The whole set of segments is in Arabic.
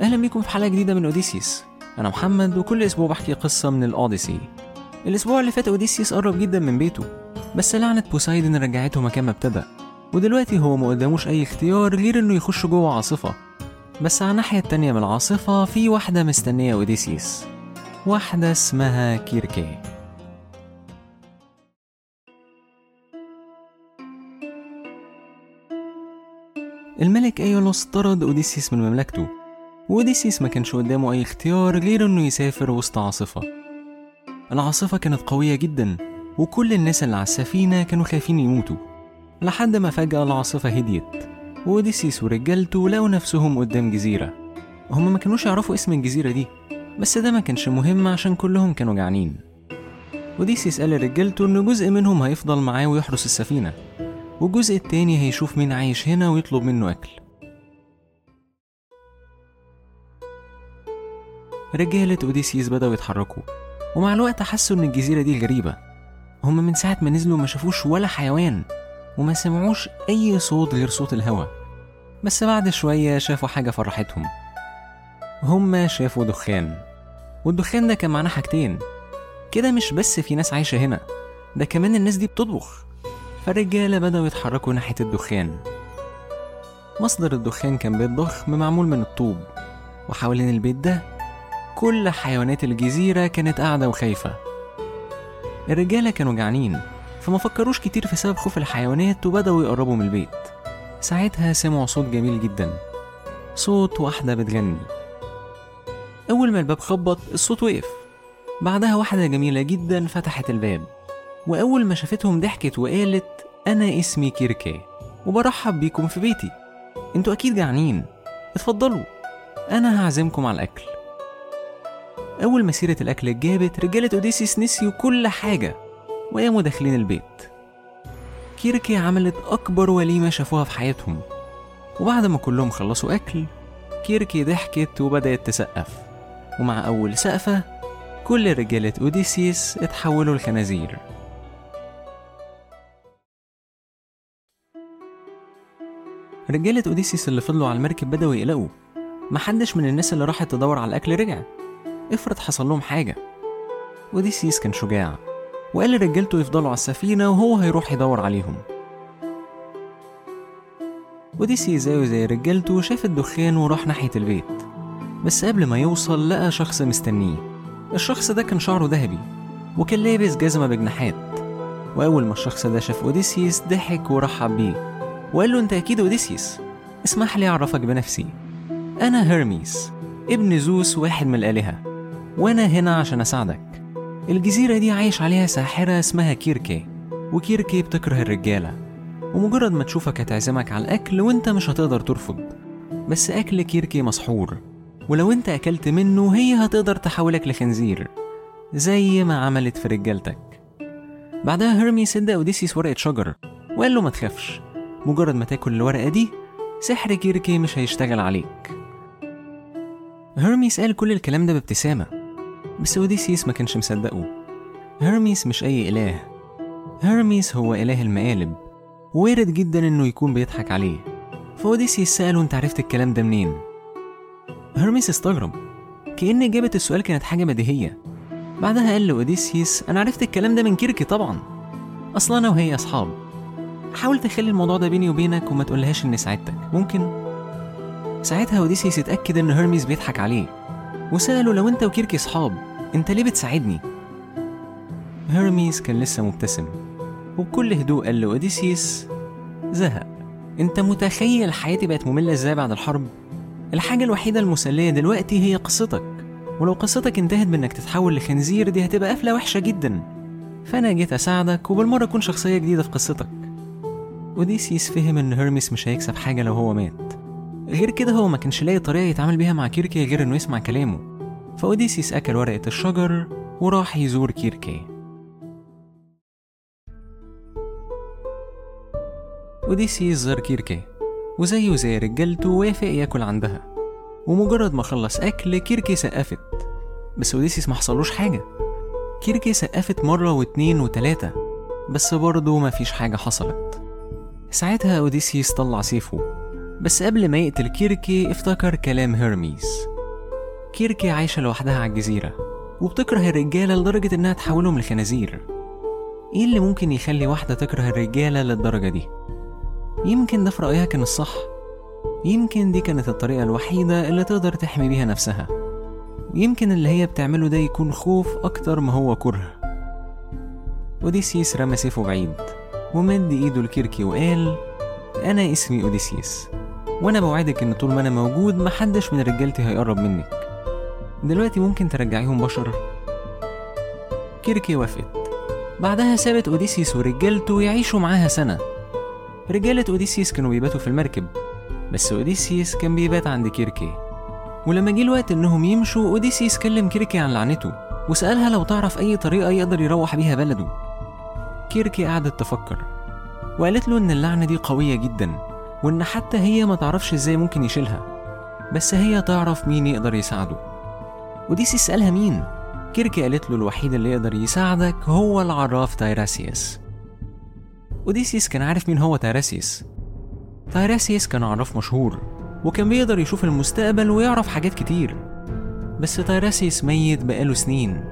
أهلا بيكم في حلقة جديدة من أوديسيس. أنا محمد وكل أسبوع بحكي قصة من الأوديسي. الأسبوع اللي فات أوديسيس قرب جدا من بيته بس لعنة بوسايدن رجعته مكان ما ابتدى ودلوقتي هو ما أي اختيار غير إنه يخش جوه عاصفة. بس على الناحية التانية من العاصفة في واحدة مستنية أوديسيس. واحدة اسمها كيركي. الملك أيولوس طرد أوديسيس من مملكته. وأوديسيس ما كانش قدامه أي اختيار غير إنه يسافر وسط عاصفة. العاصفة كانت قوية جدا وكل الناس اللي على السفينة كانوا خايفين يموتوا. لحد ما فجأة العاصفة هديت وأوديسيس ورجالته لقوا نفسهم قدام جزيرة. هما ما كانوش يعرفوا اسم الجزيرة دي بس ده ما كانش مهم عشان كلهم كانوا جعانين. أوديسيس قال لرجالته إن جزء منهم هيفضل معاه ويحرس السفينة والجزء التاني هيشوف مين عايش هنا ويطلب منه أكل. رجالة أوديسيس بدأوا يتحركوا ومع الوقت حسوا إن الجزيرة دي غريبة. هما من ساعة ما نزلوا ما شافوش ولا حيوان وما سمعوش أي صوت غير صوت الهوا. بس بعد شوية شافوا حاجة فرحتهم. هما شافوا دخان والدخان ده كان معناه حاجتين. كده مش بس في ناس عايشة هنا ده كمان الناس دي بتطبخ. فالرجالة بدأوا يتحركوا ناحية الدخان. مصدر الدخان كان بيت ضخم معمول من الطوب وحوالين البيت ده كل حيوانات الجزيرة كانت قاعدة وخايفة. الرجالة كانوا جعانين فما فكروش كتير في سبب خوف الحيوانات وبدأوا يقربوا من البيت. ساعتها سمعوا صوت جميل جدا. صوت واحدة بتغني. أول ما الباب خبط الصوت وقف. بعدها واحدة جميلة جدا فتحت الباب. وأول ما شافتهم ضحكت وقالت أنا اسمي كيركي وبرحب بيكم في بيتي. أنتوا أكيد جعانين. اتفضلوا. أنا هعزمكم على الأكل. أول ما سيرة الأكل اتجابت رجالة أوديسيس نسيوا كل حاجة وقاموا داخلين البيت. كيركي عملت أكبر وليمة شافوها في حياتهم. وبعد ما كلهم خلصوا أكل كيركي ضحكت وبدأت تسقف. ومع أول سقفة كل رجالة أوديسيس اتحولوا لخنازير. رجالة أوديسيس اللي فضلوا على المركب بدأوا يقلقوا. محدش من الناس اللي راحت تدور على الأكل رجع. افرض حصل لهم حاجة. أوديسيس كان شجاع وقال لرجالته يفضلوا على السفينة وهو هيروح يدور عليهم. أوديسيس زيه زي رجالته شاف الدخان وراح ناحية البيت. بس قبل ما يوصل لقى شخص مستنيه. الشخص ده كان شعره ذهبي وكان لابس جزمة بجناحات. وأول ما الشخص ده شاف أوديسيس ضحك ورحب بيه. وقال له أنت أكيد أوديسيس. اسمح لي أعرفك بنفسي. أنا هيرميس ابن زوس واحد من الآلهة. وأنا هنا عشان أساعدك. الجزيرة دي عايش عليها ساحرة اسمها كيركي وكيركي بتكره الرجالة ومجرد ما تشوفك هتعزمك على الأكل وأنت مش هتقدر ترفض. بس أكل كيركي مسحور ولو أنت أكلت منه هي هتقدر تحولك لخنزير زي ما عملت في رجالتك. بعدها هيرميس ادى أوديسيس ورقة شجر وقال له ما تخافش مجرد ما تاكل الورقة دي سحر كيركي مش هيشتغل عليك. هيرميس قال كل الكلام ده بابتسامة بس أوديسيس ما كانش مصدقه هيرميس مش أي إله. هيرميس هو إله المقالب. وارد جدا إنه يكون بيضحك عليه. فأوديسيس سأله أنت عرفت الكلام ده منين؟ هيرميس استغرب. كأن إجابة السؤال كانت حاجة بديهية. بعدها قال لأوديسيس أنا عرفت الكلام ده من كيركي طبعا. أصلا أنا وهي أصحاب. حاول تخلي الموضوع ده بيني وبينك وما تقولهاش إني ساعدتك. ممكن؟ ساعتها أوديسيس اتأكد إن هيرميس بيضحك عليه. وسأله لو أنت وكيركي صحاب أنت ليه بتساعدني؟ هيرميس كان لسه مبتسم وبكل هدوء قال له أوديسيس زهق. أنت متخيل حياتي بقت مملة إزاي بعد الحرب؟ الحاجة الوحيدة المسلية دلوقتي هي قصتك ولو قصتك انتهت بإنك تتحول لخنزير دي هتبقى قفلة وحشة جدا. فأنا جيت أساعدك وبالمرة أكون شخصية جديدة في قصتك. أوديسيس فهم إن هيرميس مش هيكسب حاجة لو هو مات. غير كده هو ما كانش لاقي طريقة يتعامل بيها مع كيركي غير إنه يسمع كلامه. فأوديسيس أكل ورقة الشجر وراح يزور كيركي. أوديسيس زار كيركي وزيه زي رجالته وافق ياكل عندها ومجرد ما خلص أكل كيركي سقفت. بس أوديسيس ما حصلوش حاجة. كيركي سقفت مرة واتنين وتلاتة بس برضه مفيش حاجة حصلت. ساعتها أوديسيس طلع سيفه. بس قبل ما يقتل كيركي افتكر كلام هيرميز كيركي عايشة لوحدها على الجزيرة وبتكره الرجالة لدرجة إنها تحولهم لخنازير. إيه اللي ممكن يخلي واحدة تكره الرجالة للدرجة دي؟ يمكن ده في رأيها كان الصح. يمكن دي كانت الطريقة الوحيدة اللي تقدر تحمي بيها نفسها. يمكن اللي هي بتعمله ده يكون خوف أكتر ما هو كره. أوديسيس رمى سيفه بعيد ومد إيده لكيركي وقال أنا اسمي أوديسيس وأنا بوعدك إن طول ما أنا موجود محدش من رجالتي هيقرب منك. دلوقتي ممكن ترجعيهم بشر كيركي وافقت. بعدها سابت أوديسيس ورجالته يعيشوا معاها سنة. رجالة أوديسيس كانوا بيباتوا في المركب بس أوديسيس كان بيبات عند كيركي. ولما جه الوقت إنهم يمشوا أوديسيس كلم كيركي عن لعنته وسألها لو تعرف أي طريقة يقدر يروح بيها بلده. كيركي قعدت تفكر وقالت له إن اللعنة دي قوية جدا وإن حتى هي ما تعرفش إزاي ممكن يشيلها. بس هي تعرف مين يقدر يساعده. أوديسيس سألها مين؟ كيركي قالت له الوحيد اللي يقدر يساعدك هو العراف تايراسيوس أوديسيس كان عارف مين هو تايراسيوس تايراسيوس كان عراف مشهور وكان بيقدر يشوف المستقبل ويعرف حاجات كتير. بس تايراسيوس ميت بقاله سنين.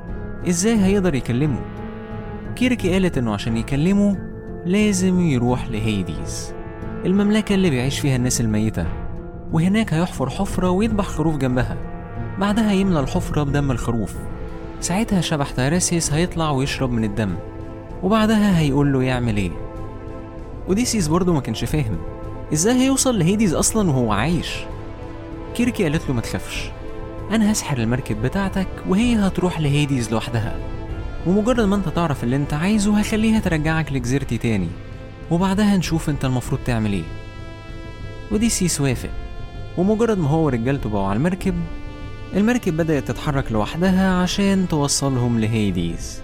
إزاي هيقدر يكلمه؟ كيركي قالت إنه عشان يكلمه لازم يروح لهيديز المملكة اللي بيعيش فيها الناس الميتة. وهناك هيحفر حفرة ويذبح خروف جنبها. بعدها يملى الحفرة بدم الخروف. ساعتها شبح تايراسيوس هيطلع ويشرب من الدم وبعدها هيقول له يعمل إيه؟ أوديسيس برضه ما كانش فاهم. إزاي هيوصل لهيديز أصلا وهو عايش؟ كيركي قالت له ما تخافش أنا هسحر المركب بتاعتك وهي هتروح لهيديز لوحدها. ومجرد ما أنت تعرف اللي أنت عايزه هخليها ترجعك لجزيرتي تاني. وبعدها نشوف أنت المفروض تعمل إيه. أوديسيس وافق. ومجرد ما هو ورجالته بقوا على المركب المركب بدأت تتحرك لوحدها عشان توصلهم لهيديز.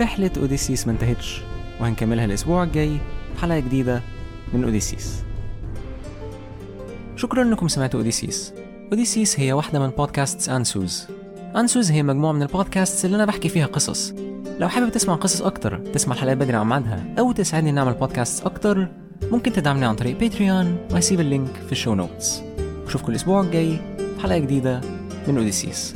رحلة أوديسيس ما انتهتش وهنكملها الأسبوع الجاي في حلقة جديدة من أوديسيس. شكرا انكم سمعتوا أوديسيس. أوديسيس هي واحدة من بودكاست أنسوز أنسوز هي مجموعة من البودكاست اللي أنا بحكي فيها قصص. لو حابب تسمع قصص أكتر تسمع الحلقات بدري عن ميعادها أو تساعدني نعمل بودكاست أكتر ممكن تدعمني عن طريق Patreon وهسيب ال link في ال show notes أشوفكم الأسبوع الجاي. في حلقة جديدة من أوديسيس